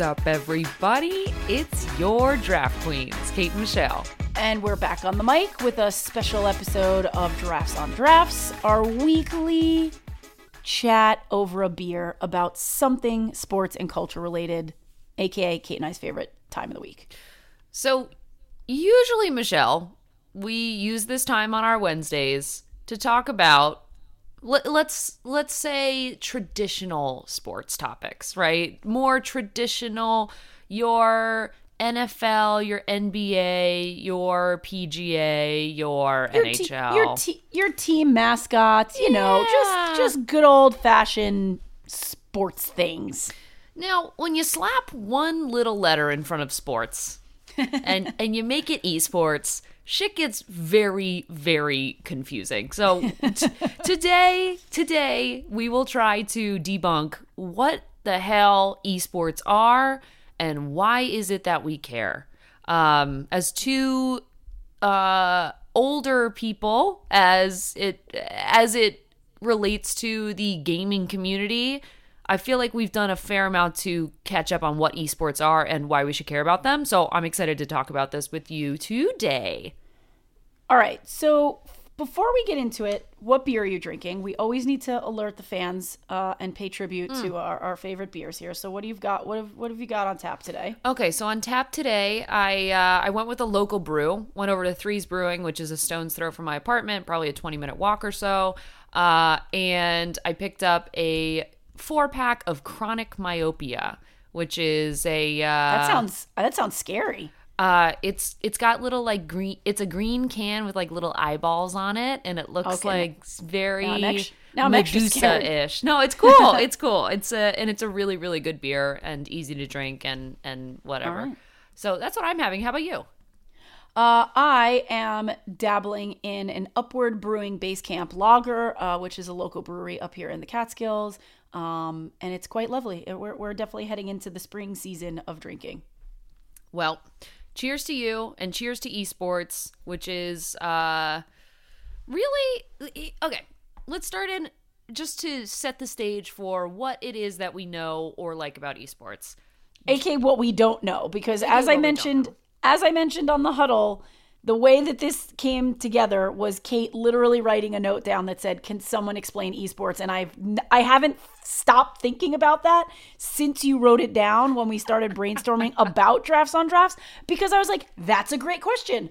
What's up, everybody? It's your draft queens, Kate and Michelle. And we're back on the mic with a special episode of Drafts on Drafts, our weekly chat over a beer about something sports and culture related, aka Kate and I's favorite time of the week. So, usually, Michelle, we use this time on our Wednesdays to talk about let, let's let's say traditional sports topics, right? More traditional your NFL, your NBA, your PGA, your, Your NHL. te- your, te- your team mascots, you know, just just good old fashioned sports things. Now, when you slap one little letter in front of sports and and you make it esports, shit gets very very confusing. So t- today today we will try to debunk what the hell esports are and why is it that we care. Um as two uh older people as it as it relates to the gaming community i feel like we've done a fair amount to catch up on what esports are and why we should care about them so i'm excited to talk about this with you today All right. So before we get into it, what beer are you drinking? We always need to alert the fans uh, and pay tribute Hmm. to our, our favorite beers here. So what do you've got? What have what have you got on tap today? Okay, so on tap today, I uh, I went with a local brew. Went over to Three's Brewing, which is a stone's throw from my apartment, probably a twenty minute walk or so. Uh, and I picked up a four pack of Chronic Myopia, which is a uh, That sounds that sounds scary. Uh, it's it's got little like green. It's a green can with like little eyeballs on it, and it looks Okay. like very Now ex- now I'm extra scared. Medusa-ish. No, it's cool. it's cool. It's a and it's a really really good beer and easy to drink and and whatever. Right. So that's what I'm having. How about you? Uh, I am dabbling in an Upward Brewing Base Camp Lager, uh, which is a local brewery up here in the Catskills, um, and it's quite lovely. It- We're, we're definitely heading into the spring season of drinking. Well, cheers to you and cheers to esports, which is uh really okay. Let's start in just to set the stage for what it is that we know or like about esports. aka what we don't know because as i mentioned as i mentioned on the huddle the way that this came together was kate literally writing a note down that said can someone explain esports? And i've i haven't stopped thinking about that since you wrote it down when we started brainstorming about drafts on drafts because i was like that's a great question.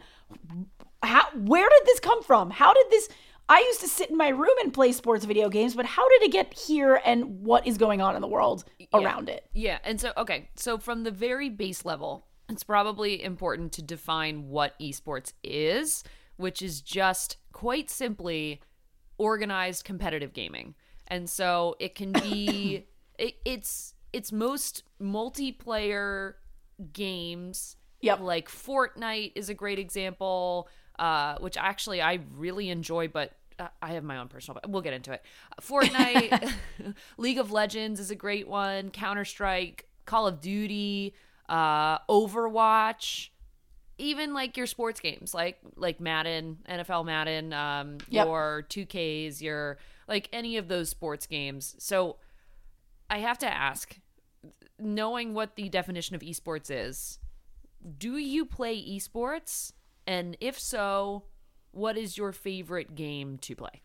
How where did this come from? How did this i used to sit in my room and play sports video games but how did it get here and what is going on in the world around it? Yeah, and so okay, so from the very base level, it's probably important to define what esports is, which is just quite simply organized competitive gaming. And so it can be it, it's it's most multiplayer games. Yep. Like Fortnite is a great example, uh, which actually I really enjoy, but uh, I have my own personal. But we'll get into it. Fortnite, League of Legends is a great one. Counter Strike, Call of Duty, uh, Overwatch, even like your sports games, like like Madden, NFL Madden, um, Yep. your 2Ks, your like any of those sports games. So I have to ask, knowing what the definition of esports is, do you play esports? And if so, what is your favorite game to play?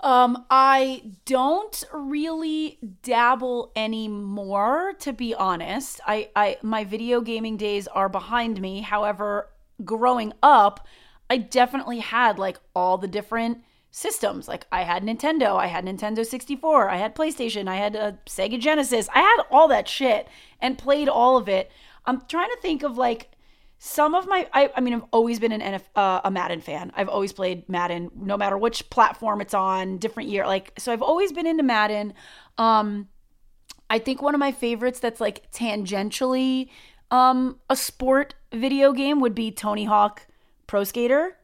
Um, I don't really dabble anymore, to be honest. I, I my video gaming days are behind me. However, growing up, I definitely had like all the different systems. Like I had Nintendo, I had Nintendo 64, I had PlayStation, I had a Sega Genesis. I had all that shit and played all of it. I'm trying to think of like some of my I, I mean I've always been an NF, uh, a Madden fan. I've always played Madden no matter which platform it's on, different year. Like so I've always been into Madden. Um I think one of my favorites that's like tangentially um a sport video game would be Tony Hawk Pro Skater.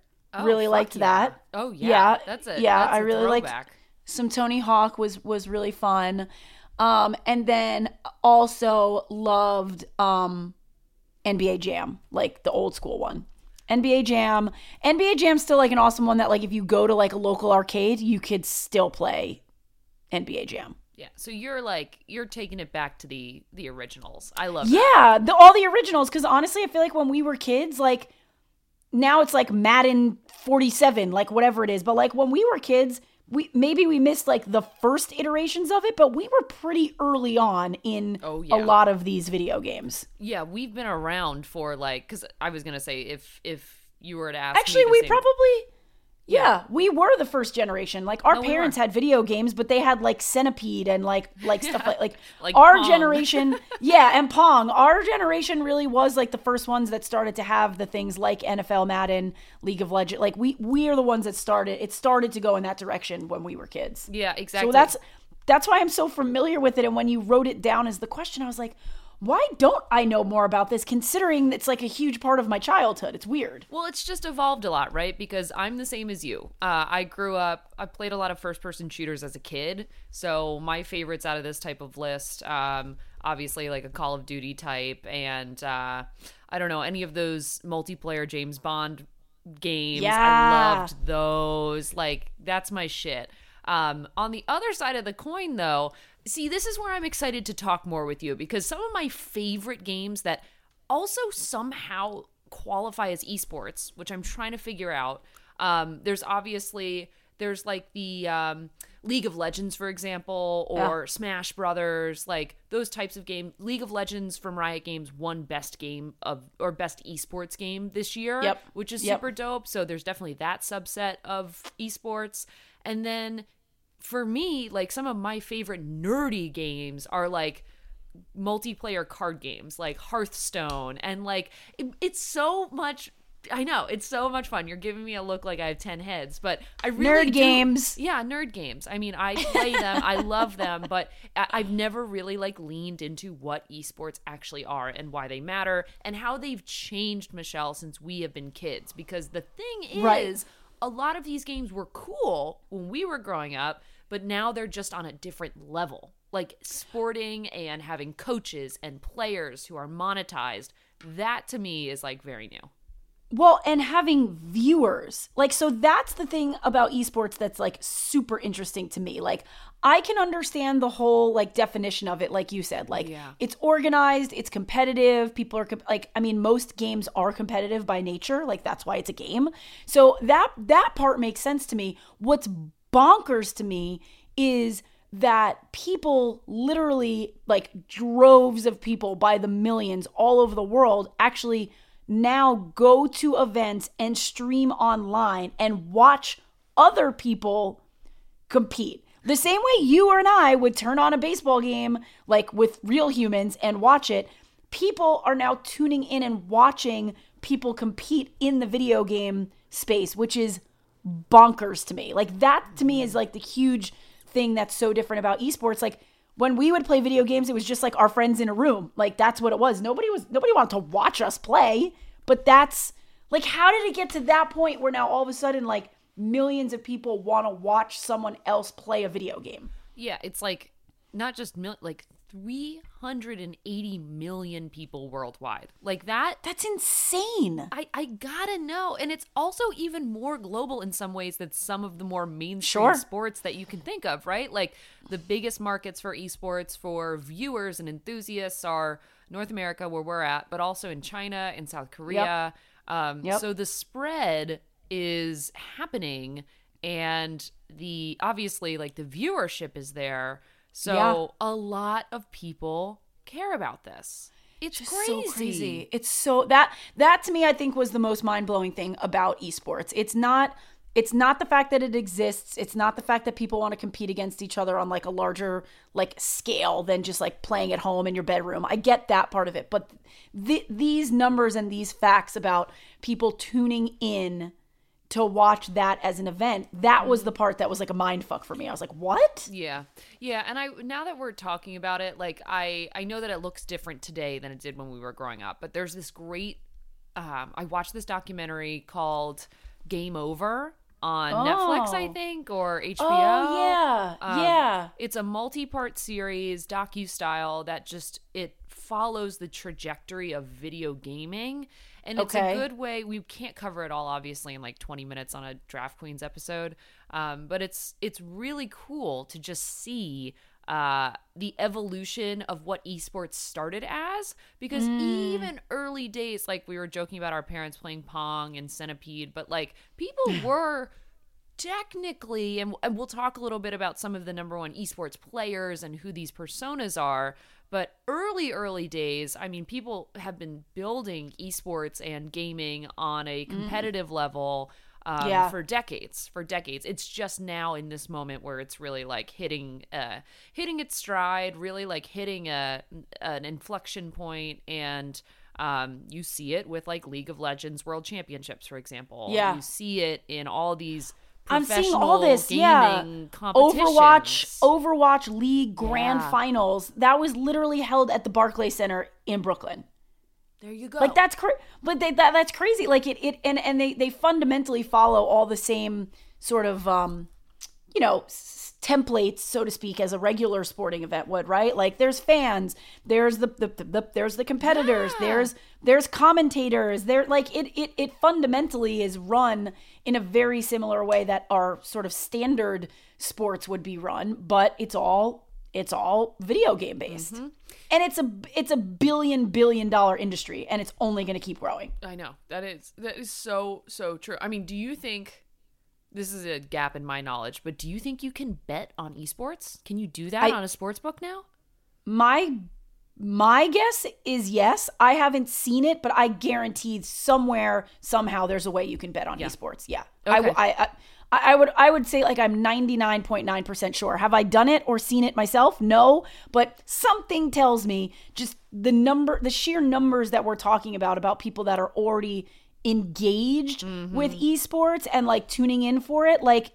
really liked yeah. that. Oh yeah, Yeah, that's a yeah, that's I really liked throwback. some Tony Hawk was was really fun. Um and then also loved um NBA Jam, like the old school one. NBA Jam. NBA Jam's still like an awesome one that like if you go to like a local arcade, you could still play NBA Jam. Yeah. So you're like you're taking it back to the the originals. I love that. Yeah, the, all the originals. Because honestly, I feel like when we were kids, like now it's like Madden 47, like whatever it is. But like when we were kids, we maybe we missed like the first iterations of it, but we were pretty early on in Oh, yeah. a lot of these video games. Yeah, we've been around for like cuz I was going to say if if you were to ask me Actually, we same- probably. Yeah, we were the first generation. Like our No, parents were. had video games, but they had like Centipede and like like stuff like like, Like our Pong. generation. yeah, and Pong. Our generation really was like the first ones that started to have the things like NFL, Madden, League of Legends. Like we we are the ones that started. It started to go in that direction when we were kids. Yeah, exactly. So that's that's why I'm so familiar with it. And when you wrote it down as the question, I was like, why don't I know more about this? Considering it's like a huge part of my childhood. It's weird. Well, it's just evolved a lot, right? Because I'm the same as you. Uh, I grew up, I played a lot of first person shooters as a kid. So my favorites out of this type of list, um, obviously, like a Call of Duty type, and uh, I don't know, any of those multiplayer James Bond games. Yeah. I loved those. Like, that's my shit. Um, on the other side of the coin, though, see, this is where I'm excited to talk more with you because some of my favorite games that also somehow qualify as esports, which I'm trying to figure out. Um, there's obviously there's like the um, League of Legends, for example, or Smash Brothers, like those types of games. League of Legends from Riot Games won best game of or best esports game this year, Yep. which is Yep. super dope. So there's definitely that subset of esports, and then for me, like some of my favorite nerdy games are like multiplayer card games like Hearthstone and like it, it's so much I know it's so much fun. You're giving me a look like I have 10 heads, but I really Nerd do- games. Yeah, nerd games. I mean, I play them. I love them, but I- I've never really like leaned into what esports actually are and why they matter and how they've changed Michelle since we have been kids because the thing is Right. a lot of these games were cool when we were growing up, but now they're just on a different level. Like sporting and having coaches and players who are monetized. That to me is like very new. Well, and having viewers. Like, so that's the thing about esports that's like super interesting to me. Like, I can understand the whole like definition of it, like you said. Like, Yeah. it's organized, it's competitive. People are comp- like, I mean, most games are competitive by nature. Like, that's why it's a game. So that that part makes sense to me. What's bonkers to me is that people literally like droves of people by the millions all over the world actually now go to events and stream online and watch other people compete. The same way you or and I would turn on a baseball game like with real humans and watch it, people are now tuning in and watching people compete in the video game space, which is bonkers to me. Like that to me is like the huge thing that's so different about esports. Like when we would play video games, it was just like our friends in a room. Like that's what it was. Nobody was nobody wanted to watch us play. But that's like how did it get to that point where now all of a sudden like millions of people want to watch someone else play a video game? Yeah, it's like not just mil- like 380 million people worldwide. Like that That's insane. I, I gotta know. And it's also even more global in some ways than some of the more mainstream Sure. sports that you can think of, right? Like the biggest markets for esports for viewers and enthusiasts are North America, where we're at, but also in China and South Korea. Um, Yep. So the spread is happening, and the obviously, like the viewership is there. So Yeah. a lot of people care about this. It's crazy. so crazy. It's so that that to me I think was the most mind-blowing thing about esports. It's not it's not the fact that it exists. It's not the fact that people want to compete against each other on like a larger like scale than just like playing at home in your bedroom. I get that part of it, but th- these numbers and these facts about people tuning in to watch that as an event, that was the part that was like a mind fuck for me. I was like, "What?" Yeah. Yeah, and I now that we're talking about it, like I I know that it looks different today than it did when we were growing up, but there's this great um I watched this documentary called Game Over on Netflix, I Oh. think, or HBO. Oh yeah. Um, yeah. It's a multi-part series, docu style that just it follows the trajectory of video gaming, and it's Okay. a good way. We can't cover it all, obviously, in like 20 minutes on a Draft Queens episode, um, but it's it's really cool to just see uh, the evolution of what esports started as because even early days like we were joking about our parents playing pong and centipede but like people were technically and, and we'll talk a little bit about some of the number one esports players and who these personas are but early early days i mean people have been building esports and gaming on a competitive level um, Yeah. for decades for decades it's just now in this moment where it's really like hitting uh hitting its stride really like hitting a an inflection point and um you see it with like league of legends world championships for example Yeah. you see it in all these I'm seeing all this, yeah. Overwatch. Overwatch League Grand Yeah. Finals. That was literally held at the Barclays Center in Brooklyn. there you go Like that's cra- but they, that that's crazy. Like it it and and they they fundamentally follow all the same sort of um you know s- templates so to speak as a regular sporting event would right like there's fans there's the, the, the, there's the competitors Yeah. there's there's commentators there like it, it it fundamentally is run in a very similar way that our sort of standard sports would be run but it's all it's all video game based Mm-hmm. and it's a it's a billion billion dollar industry and it's only going to keep growing I know that is that is so so true. I mean, do you think this is a gap in my knowledge, but do you think you can bet on esports? Can you do that I- on a sports book now? my my guess is yes i haven't seen it but i guarantee somewhere somehow there's a way you can bet on esports yeah I, I, I I would I would say like I'm 99.9% sure. Have I done it or seen it myself? No, but something tells me just the number the sheer numbers that we're talking about about people that are already engaged with esports and like tuning in for it like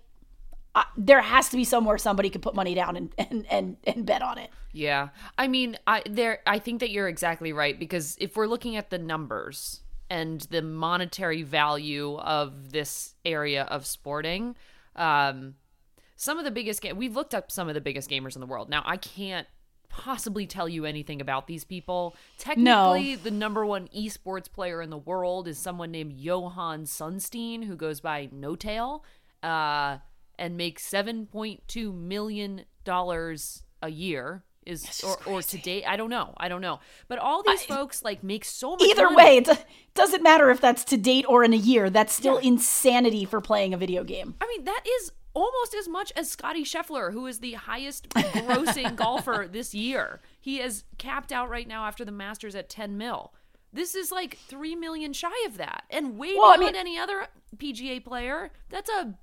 I, there has to be somewhere somebody could put money down and and and, and bet on it. Yeah. I mean, I there I think that you're exactly right because if we're looking at the numbers and the monetary value of this area of sporting, um some of the biggest ga- we've looked up some of the biggest gamers in the world. Now, I can't possibly tell you anything about these people. Technically, the number one esports player in the world is someone named Johan Sundstein who goes by No Tail. Uh and makes 7.2 million dollars a year is or, or to date i don't know i don't know but all these folks like make so much Either money. way, it doesn't matter if that's to date or in a year. That's still insanity for playing a video game. i mean that is almost as much as scotty scheffler who is the highest grossing golfer this year he is capped out right now after the masters at 10 mil this is like 3 million shy of that and way Well, I beyond mean- any other pga player that's a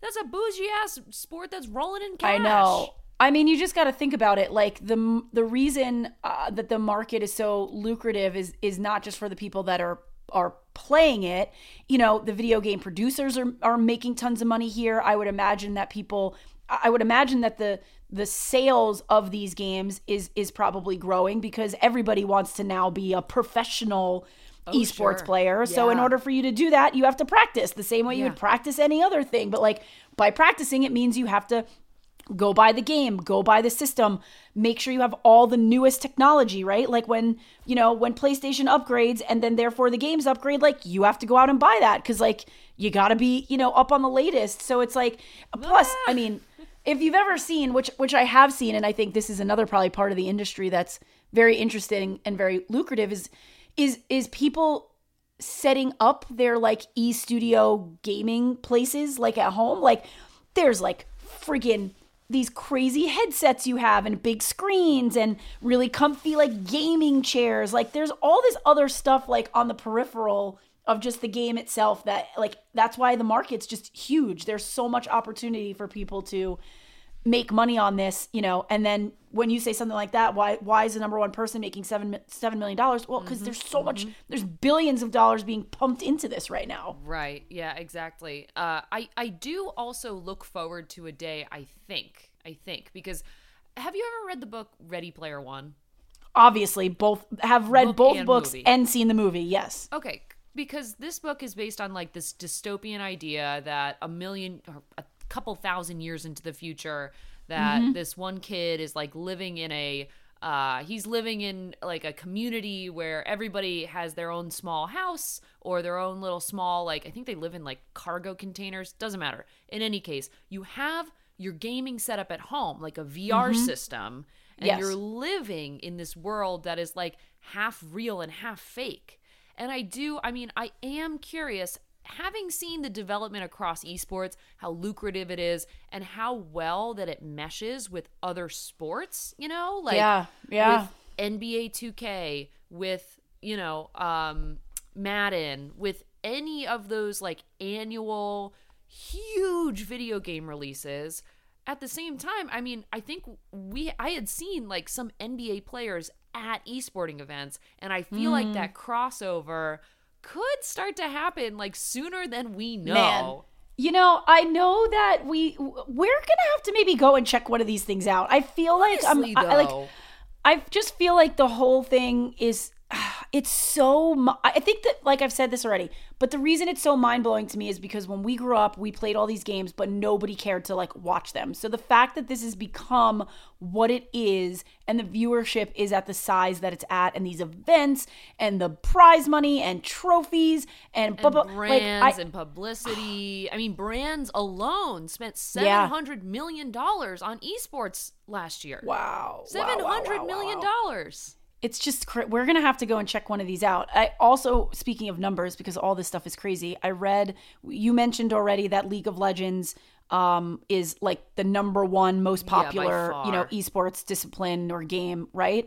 that's a bougie ass sport that's rolling in cash I know. I mean, you just got to think about it. Like the the reason uh, that the market is so lucrative is is not just for the people that are are playing it. You know, the video game producers are are making tons of money here. I would imagine that people. I would imagine that the the sales of these games is is probably growing because everybody wants to now be a professional esports Oh, sure. player. So in order for you to do that, you have to practice the same way you would practice any other thing. But like by practicing, it means you have to go buy the game, go buy the system, make sure you have all the newest technology, right? Like when, you know, when PlayStation upgrades and then therefore the games upgrade, like you have to go out and buy that cuz like you got to be, you know, up on the latest. So it's like plus, I mean, ah. if you've ever seen which which I have seen and I think this is another probably part of the industry that's very interesting and very lucrative is is is people setting up their like e-studio gaming places like at home like there's like friggin' these crazy headsets you have and big screens and really comfy like gaming chairs. Like there's all this other stuff like on the peripheral of just the game itself that like that's why the market's just huge. There's so much opportunity for people to make money on this, you know, and then when you say something like that, why why is the number one person making seven seven million dollars? Well, because there's so much, there's billions of dollars being pumped into this right now. Right. Yeah, exactly. Uh, I, I do also look forward to a day, I think, I think, because have you ever read the book Ready Player One? Obviously, both have read Book both and books movie. and seen the movie. Yes, Okay, because this book is based on like this dystopian idea that a million or a couple thousand years into the future that this one kid is like living in a uh, he's living in like a community where everybody has their own small house or their own little small like I think they live in like cargo containers doesn't matter in any case you have your gaming setup at home, like a VR system, and Yes. you're living in this world that is like half real and half fake. And I do, I mean, I am curious, having seen the development across esports, how lucrative it is, and how well that it meshes with other sports, you know? Like Yeah, yeah. with NBA 2K, with, you know, um, Madden, with any of those like annual huge video game releases. At the same time, I mean, I think we I had seen like some NBA players at esporting events, and I feel like that crossover could start to happen like sooner than we know. Man. You know, I know that we we're gonna have to maybe go and check one of these things out. I feel like Honestly, I'm I, I, like. I just feel like the whole thing is it's so I think that like I've said this already, but the reason it's so mind-blowing to me is because when we grew up, we played all these games but nobody cared to like watch them. So the fact that this has become what it is and the viewership is at the size that it's at and these events and the prize money and trophies and, blah, blah, brands like I, and publicity. I mean, brands alone spent seven Yeah. hundred million dollars on esports last year. wow. wow, hundred wow, million wow. dollars. It's just we're gonna have to go and check one of these out. I also speaking of numbers because all this stuff is crazy i read you mentioned already that league of legends um, is like the number one most popular you know esports discipline or game right?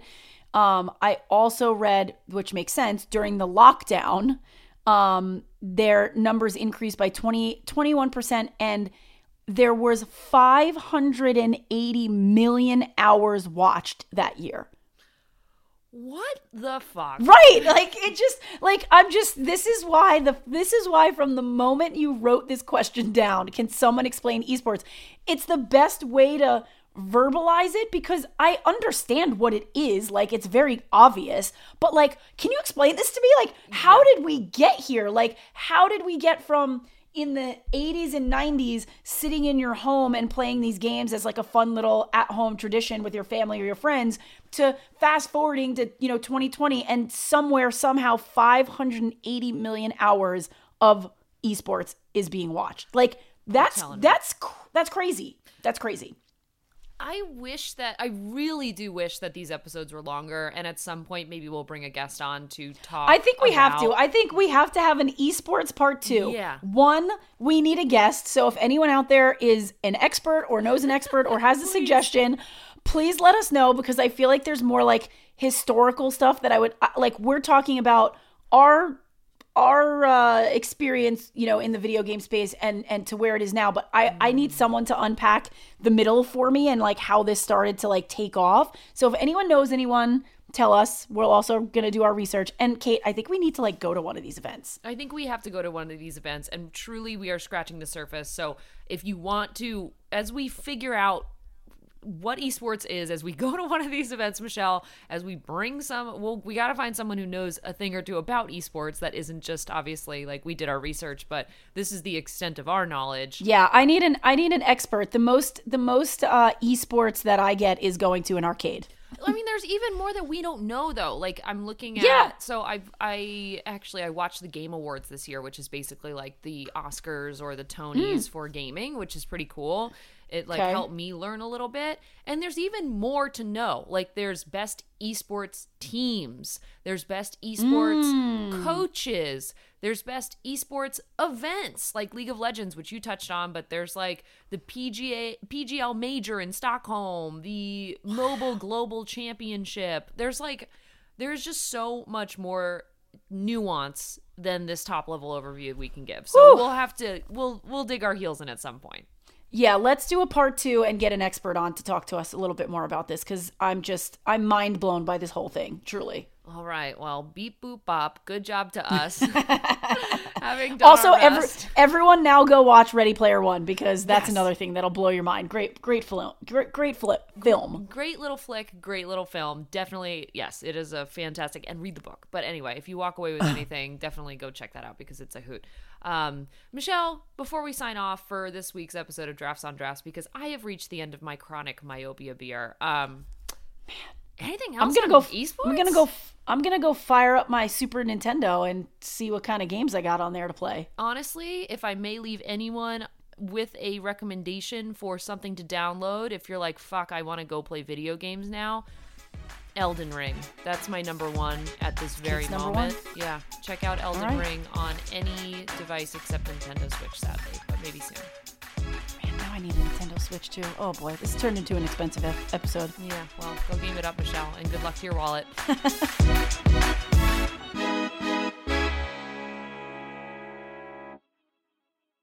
Um, i also read which makes sense during the lockdown um, their numbers increased by 20 21% and there was 580 million hours watched that year What the fuck? Right. Like it just like I'm just this is why the this is why from the moment you wrote this question down, can someone explain esports? It's the best way to verbalize it because I understand what it is. Like it's very obvious, but like can you explain this to me? Like how did we get here? Like how did we get from in the 80s and 90s sitting in your home and playing these games as like a fun little at-home tradition with your family or your friends to fast forwarding to you know 2020 and somewhere somehow 580 million hours of esports is being watched. Like that's that's that's crazy. That's crazy I wish that I really do wish that these episodes were longer, and at some point maybe we'll bring a guest on to talk. I think we have to. I think we have to have an esports part two. Yeah. One, we need a guest. So if anyone out there is an expert or knows an expert or has a suggestion, please let us know because I feel like there's more like historical stuff that I would uh, like. We're talking about our our uh, experience, you know, in the video game space and and to where it is now. But I I need someone to unpack the middle for me and like how this started to like take off. So if anyone knows anyone, tell us. We're also gonna do our research. And Kate, I think we need to like go to one of these events. I think we have to go to one of these events, and truly, we are scratching the surface. So, if you want to, as we figure out what esports is, as we go to one of these events, Michelle, as we bring some, well, we got to find someone who knows a thing or two about esports that isn't just obviously like we did our research, but this is the extent of our knowledge. Yeah, I need an I need an expert. The most the most uh, esports that I get is going to an arcade. I mean, there's even more that we don't know though. Like I'm looking at. Yeah. So I've I actually I watched the Game Awards this year, which is basically like the Oscars or the Tonys for gaming, which is pretty cool. It like. Okay. helped me learn a little bit. And there's even more to know. Like there's best esports teams. There's best esports Hmm. coaches. There's best esports events like League of Legends, which you touched on, but there's like the PGA PGL Major in Stockholm, the Mobile Global Championship. There's like there's just so much more nuance than this top level overview we can give. So we'll have to we'll we'll dig our heels in at some point. Yeah, let's do a part two and get an expert on to talk to us a little bit more about this because I'm just I'm mind blown by this whole thing. Truly. All right. Well, beep boop bop. Good job to us. Having done Also, every, everyone now go watch Ready Player One because that's Yes. another thing that'll blow your mind. Great, great film. Great, great flip film. great little flick, great little film. Definitely, yes, it is a fantastic and read the book. But anyway, if you walk away with anything, definitely go check that out because it's a hoot. Um, Michelle, before we sign off for this week's episode of Drafts on Drafts, because I have reached the end of my chronic myopia beer. Um, anything else? I'm gonna on go. Esports? I'm gonna go. I'm gonna go fire up my Super Nintendo and see what kind of games I got on there to play. honestly, if I may leave anyone with a recommendation for something to download, if you're like, fuck, I want to go play video games now, Elden Ring. That's my number one at this very moment. Yeah, check out Elden right. Ring on any device except Nintendo Switch, sadly, but maybe soon. Man, now I need a Nintendo Switch too. Oh boy, this turned into an expensive ep- episode. Yeah, well, go game it up, Michelle, and good luck to your wallet.